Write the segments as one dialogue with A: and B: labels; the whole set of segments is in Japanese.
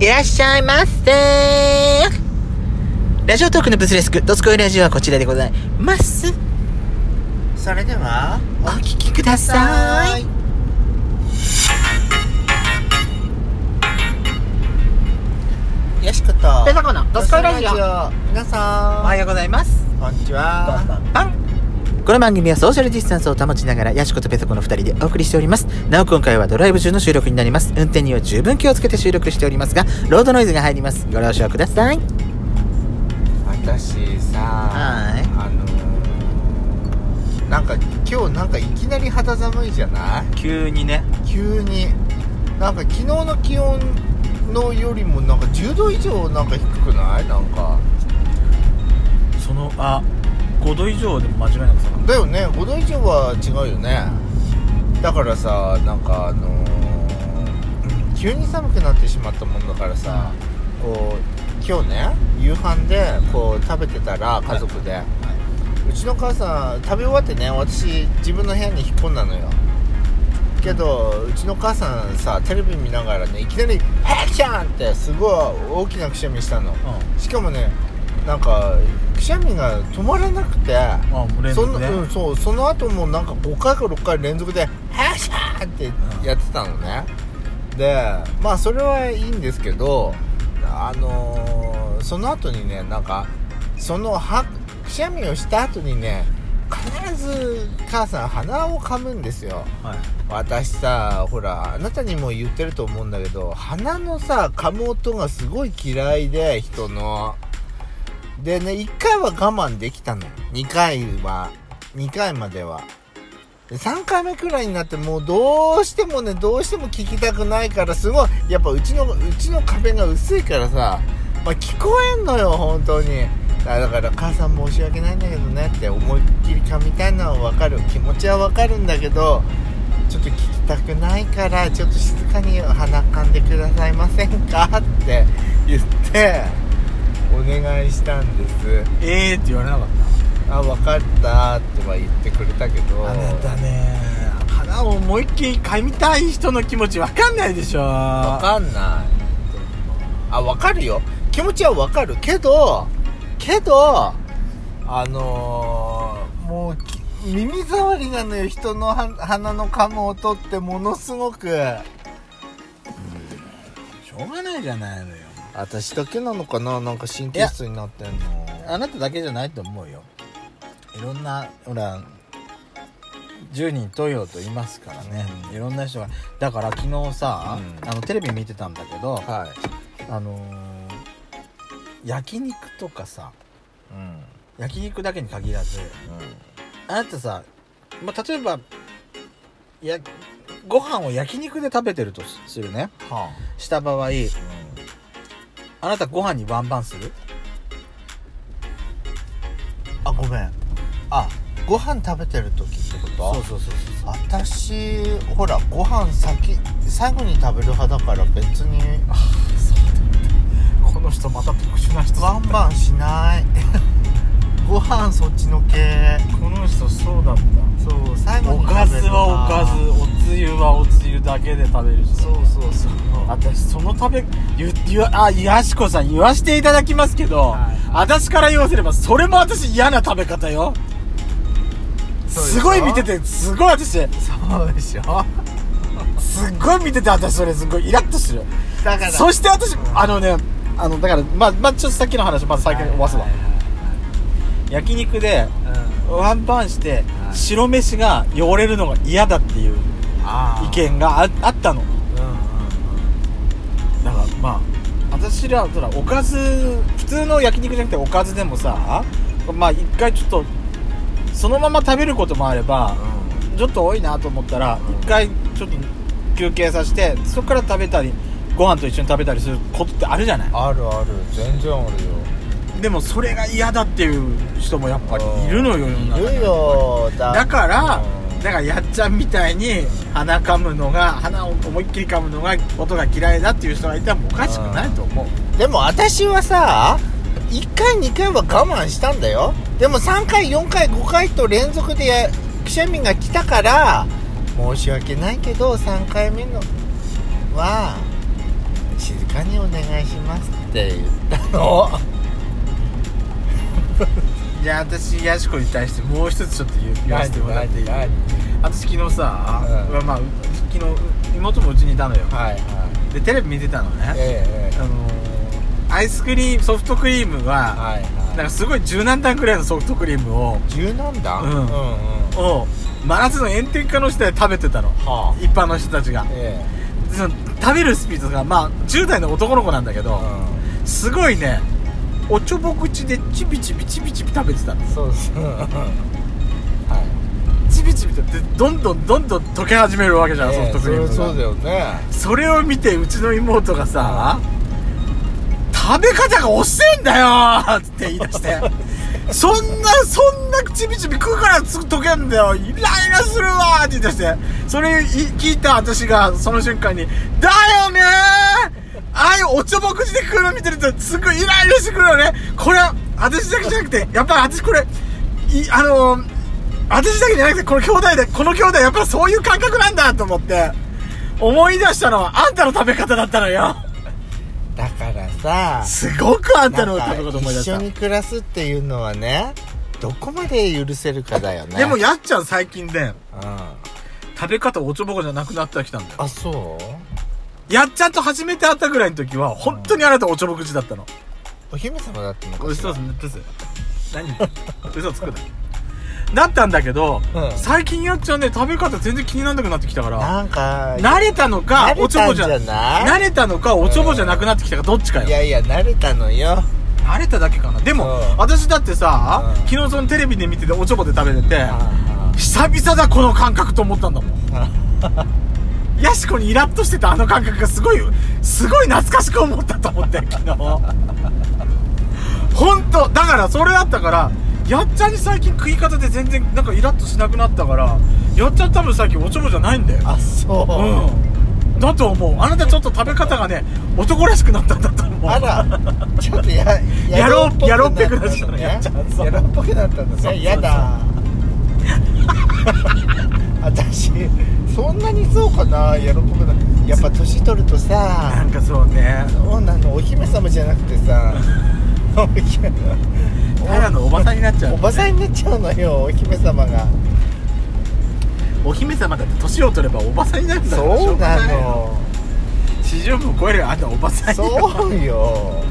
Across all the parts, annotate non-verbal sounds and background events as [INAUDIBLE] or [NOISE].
A: いらっしゃいませラジオトークのブスレスク、ドスコイラジオはこちらでございます。
B: それでは
A: お聞きください。
B: よしこと
A: ペソコのドスコイラジオ。
B: 皆さん
A: おはようございます。
B: こんにちは
A: パンこの番組はソーシャルディスタンスを保ちながら、ヤシコとペソコの二人でお送りしております。なお今回はドライブ中の収録になります。運転には十分気をつけて収録しておりますが、ロードノイズが入ります。ご了承ください。
B: 私さ
A: はい
B: あのーなんか今日なんかいきなり肌寒いじゃない？
A: 急にね。
B: 急になんか昨日の気温のよりもなんか10度以上なんか低くない？なんか
A: その、あ、5度以上でも間違いなく下が
B: だ。よね。5度以上は違うよね。だからさなんかあのー急に寒くなってしまったもんだからさこう今日ね夕飯でこう食べてたら家族で、うちの母さん食べ終わってね私自分の部屋に引っ込んだのよ。けどうちの母さんさテレビ見ながらねいきなり「ハクシャン!」ってすごい大きなくしゃみしたの。しかもねなんかくしゃみが止まらなくて
A: あ、もう連
B: そ
A: 続ね。
B: のうん、そうその後もなんか5回か6回連続で「ハッシャー!」ってやってたのねでまあそれはいいんですけどあのーその後にねなんかそのはくしゃみをした後にね必ず母さん鼻をかむんですよ
A: はい。
B: 私さほらあなたにも言ってると思うんだけど鼻のさ噛む音がすごい嫌いで人のでね1回は我慢できたの2回は。2回までは。3回目くらいになってもうどうしてもねどうしても聞きたくないからすごい。やっぱうちのうちの壁が薄いからさ、まあ、聞こえんのよ本当に。だから母さん申し訳ないんだけどねって思いっきり噛みたいのは分かる。気持ちは分かるんだけどちょっと聞きたくないからちょっと静かに鼻かんでくださいませんか？って言って。願いしたんです
A: えーって言われなかっ
B: あ分かったっては言ってくれたけど
A: た。あなたね、鼻を思いっきり噛みたい人の気持ちわかんないでしょ。
B: 分かんないあ分かるよ気持ちは分かるけどけどあのーもうき耳障りなのよ人のは鼻の噛む音ってものすごく
A: しょうがないじゃないのよ。
B: 私だけなのかな？なんか神経質になってんの。
A: あなただけじゃないと思うよ。いろんな、ほら、10人投票と言いますからね、
B: うん。
A: いろんな人が。だから昨日さ、
B: うん。
A: あのテレビ見てたんだけど、
B: はい。
A: あのー焼肉とかさ
B: うん。
A: 焼肉だけに限らず
B: うん。
A: あなたさ、まあ、例えばやご飯を焼肉で食べてるとしするね。
B: は
A: した場合
B: あ、
A: あなたご飯にワンバンする？
B: あごめん。あご飯食べてる時ってこと？
A: そうそうそうそう
B: 私ほらご飯先最後に食べる派だから別に。
A: この人また特殊な人
B: ワンバンしない。[LAUGHS] ご飯そっちの系。
A: この人そうだった。
B: そう最後
A: お
B: に食べる
A: かずはおかず。おつゆはおつゆだけで食べる人
B: そうそうそう。
A: 私その食べゆゆあやしこさん言わしていただきますけど、
B: はい。
A: 私から言わせればそれも私嫌な食べ方よ。すごい見ててすごい私。す
B: そうでしょ？
A: っごい見てて私それすごいイラッとする。
B: だから。
A: そして私あのねあのだからまあまあちょっとさっきの話まず先に終わすわ、
B: はい
A: 焼肉で
B: うん。
A: ワンパンして
B: はい。
A: 白飯が汚れるのが嫌だっていう意見がああったの。
B: うんうん
A: だからまあ私らほらおかず普通の焼肉じゃなくておかずでもさまあ一回ちょっとそのまま食べることもあればちょっと多いなと思ったら
B: うん。
A: 一回ちょっと休憩させてそこから食べたりご飯と一緒に食べたりすることってあるじゃない？
B: あるある全然あるよ。
A: でもそれが嫌だっていう人もやっぱりいるのよ
B: いるよだ
A: だから
B: うん
A: だからやっちゃんみたいに鼻噛むのが鼻を思いっきり噛むのが音が嫌いだっていう人がいたらもおかしくないと思う。
B: でも私はさ1回2回は我慢したんだよ。でも3回4回5回と連続でくしゃみが来たから申し訳ないけど3回目のは静かにお願いしますって言ったの。
A: じゃあ私ヤシコに対してもう一つちょっと言わせてもらっていい？
B: 何
A: 私昨日さ、
B: うん。
A: まあ昨日妹もうちにいたのよ。
B: はいはい。
A: でテレビ見てたのね、
B: えええ
A: あのーアイスクリームソフトクリーム
B: え
A: は、
B: はい。
A: なん
B: は
A: かすごい十何段くらいのソフトクリームを
B: い十何段？
A: うん。
B: うんうん。
A: を真夏の炎天下の下で食べてたの。
B: は
A: 一般の人たちが。
B: え
A: でその食べるスピードがまあ10代の男の子なんだけ
B: え
A: ど、すごいねおちょぼ口でチビチビチビチビ食べてた
B: そうそうはい。
A: チビチビとでどんどんどんどん溶け始めるわけじゃん、ソフトクリームが。
B: そりゃそうだよね。
A: それを見てうちの妹がさ食べ方が遅えんだよーって言い出して。そんなそんなちびちび食うからすぐ溶けんだよ。イライラするわーって言い出して。それい聞いた私がその瞬間に「だよねーああいうおちょぼ口で食うの見てるとすごいイライラしてくるよね。これは私だけじゃなくてやっぱり私これいあのー私だけじゃなくてこの兄弟でこの兄弟やっぱそういう感覚なんだと思って思い出したのはあんたの食べ方だったのよ。
B: だからさ
A: すごくあんたの食べ方思い出した。
B: 一緒に暮らすっていうのはねどこまで許せるかだよね。
A: でもやっちゃん最近で
B: うん。
A: 食べ方おちょぼこじゃなくなってきたんだよ。
B: あそう？
A: やっちゃんと初めて会ったぐらいの時は本当にあなたおちょぼ口だったの。
B: お姫様だったのかしら。
A: 嘘つぶす何？[LAUGHS] 嘘つくな。だったんだけど、
B: うん。
A: 最近やっちゃんね食べ方全然気にならなくなってきたから
B: なんか
A: 慣れたのかおちょぼじゃ慣れたのかおちょぼじゃなくなってきたかどっちかよ。
B: いやいや慣れたのよ。
A: 慣れただけかな。でも、
B: うん。
A: 私だってさ、
B: うん。
A: 昨日そのテレビで見てておちょぼで食べてて、
B: あ
A: 久々だこの感覚と思ったんだもん。
B: あ [LAUGHS]
A: ヤシコにイラッとしてたあの感覚がすごいすごい懐かしく思ったと思って昨日。[LAUGHS] 本当だからそれだったからやっちゃんに最近食い方で全然なんかイラッとしなくなったからやっちゃん多分最近おちょぼじゃないんだよ。
B: あそう、
A: うん。だと思う。あなたちょっと食べ方がね男らしくなったんだと思う。
B: あら。ちょっとや
A: 野郎
B: 野郎っぽくなっ
A: ぽくなっちゃうね。やっちゃん
B: ね
A: そう
B: 野郎っぽくなったんだね。やだ。[LAUGHS] 私そんなにそうかな野郎っぽくなやっぱ年取ると
A: な
B: さ
A: んかそうね。
B: そうなのお姫様じゃなくてさ。[LAUGHS]
A: ただのおばさんになっちゃう
B: おばさんになっちゃうのよお姫様が。
A: お姫様だって年を取ればおばさんになるんだから
B: そう
A: が
B: ないの
A: 40分超えるよあんたおばさんに
B: そうよ。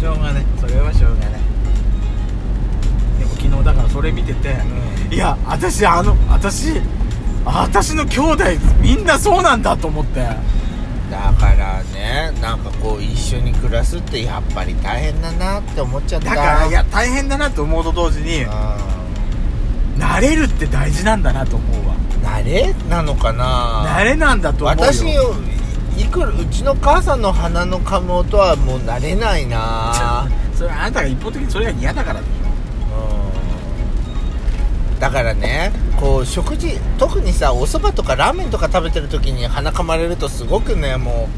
A: しょうがない。それはしょうがな昨日だからそれ見てて、
B: う
A: いや私あの私私の兄弟みんなそうなんだと思って。
B: だからねなんかこう一緒に暮らすってやっぱり大変だなって思っちゃった。
A: だからいや大変だなと思うと同時に
B: う
A: 慣れるって大事なんだなと思うわ。
B: ん慣れなのかな？
A: 慣れなんだと思うよ。
B: 私よいくらうちの母さんの鼻の噛む音はもう慣れないな。[LAUGHS]
A: それあなたが一方的にそれが嫌だからでし
B: うんだからねこう食事特にさお蕎麦とかラーメンとか食べてる時に鼻噛まれるとすごくねも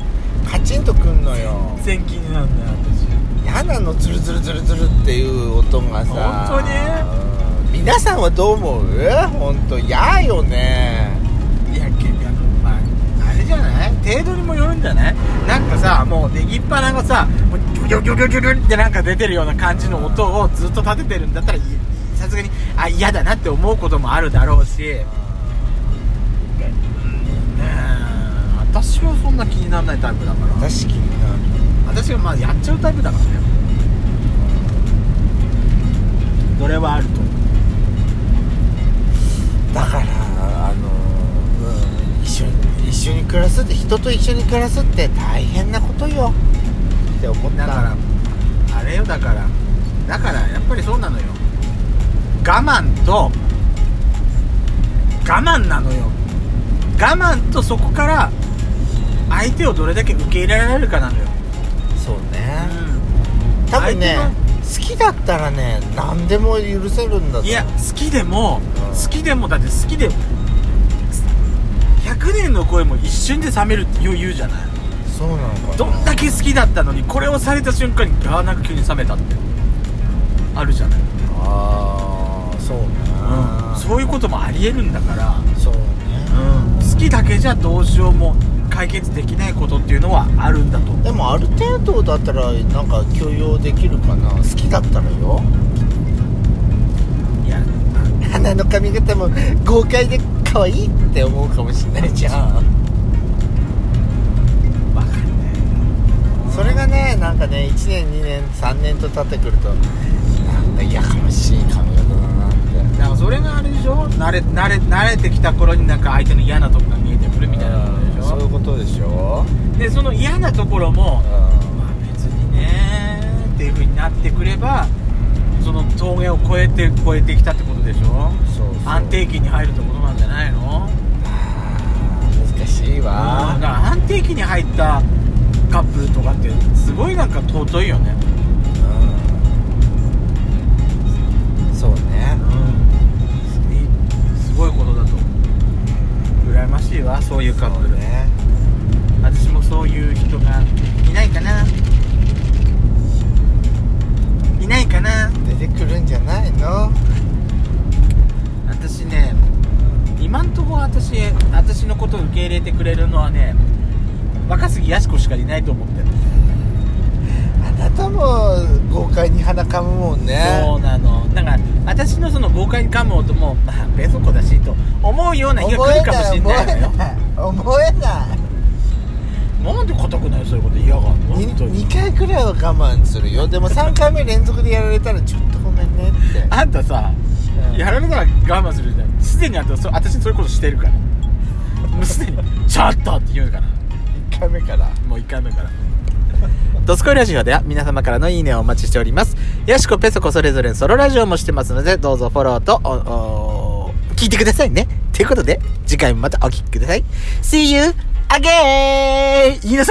B: うカチンとくんのよ。
A: ょ全然気になるんだよ
B: 嫌なのズルズルズルズルっていう音がさ。
A: 本当に？
B: うん。皆さんはどう思う？本当嫌よね。
A: 私いやけあのまああれじゃない？程度にもよるんじゃない？なんかさもうネギっ鼻がさもうギョギョギョギョギョギョってなんか出てるような感じの音をずっと立ててるんだったらいさすがにあ嫌だなって思うこともあるだろうし。うん。私はそんな気にならないタイプだから。
B: 私気になる
A: 私はまあやっちゃうタイプだからね。それはあると思う？
B: だからあの、うん、一緒に一緒に暮らすって人と一緒に暮らすって大変なことよ。って思った。
A: だからあれよだから。だからやっぱりそうなのよ我慢と我慢なのよ。我慢とそこから相手をどれだけ受け入れられるかなのよ、
B: そうね。
A: う
B: 多分ね
A: 相
B: 好きだったらね何でも許せるんだ
A: いや好きでも、
B: うん。
A: 好きでもだって好きで100年の恋も一瞬で冷めるって言うじゃない。
B: そうなのかな。
A: どんだけ好きだったのにこれをされた瞬間にあーなんか急に冷めたって。あるじゃない、
B: ああそう。ね、
A: う。ん、そういうこともありえるんだから、
B: そうね。
A: うん、好きだけじゃどうしようも解決できないことっていうのはあるんだと。
B: でもある程度だったらなんか許容できるかな。好きだったらよ。
A: いや。
B: 鼻の髪型も豪快で可愛いって思うかもしれないじゃん。
A: わかるね
B: それがねなんかね1年2年3年と経ってくるとなんだやかましい髪型だな
A: それがあれでしょ？慣れ慣れ慣れてきた頃になんか相手の嫌なとこが見えてくるみたいなことでし
B: そういう
A: ょ
B: ことでしょ？
A: でその嫌なところもまあ別にねっていう風になってくればその峠を越えて越えてきたってことでしょ？
B: そう
A: 安定期に入るってことなんじゃないの？
B: 難しい
A: うんだ
B: わ
A: から安定期に入ったカップルとかってすごいなんか尊いよねわそういうカップル。
B: ね。
A: 私もそういう人がいないかな。いないかな。
B: 出てくるんじゃないの？
A: 私ね今んとこ私私のことを受け入れてくれるのはね若杉やし子しかいないと思ってる、
B: あなたも豪快に鼻かむもんね。
A: そうなの。だから私のその豪快に噛む音もまあペソコだしと思うような日が来るかもしれないのよ。
B: 思えない。思えない。
A: なんで硬くないそういうこと嫌がるの本当に。
B: 2, 回くらいは我慢するよ。でも3回目連続でやられたらちょっとごめんねって。
A: あんたさ、
B: うん。
A: やられたら我慢するじゃん。すでにあんたそ私そういうことしてるから。もうすでに「ちょっと!」って言うから。
B: 1回目から。
A: もう1回目からドスコイラジオでは皆様からのいいねをお待ちしております。ヤシコ、ペソコそれぞれソロラジオもしてますので、どうぞフォローと、お、お聞いてくださいね。ということで、次回もまたお聞きください。See you again! 言いなさい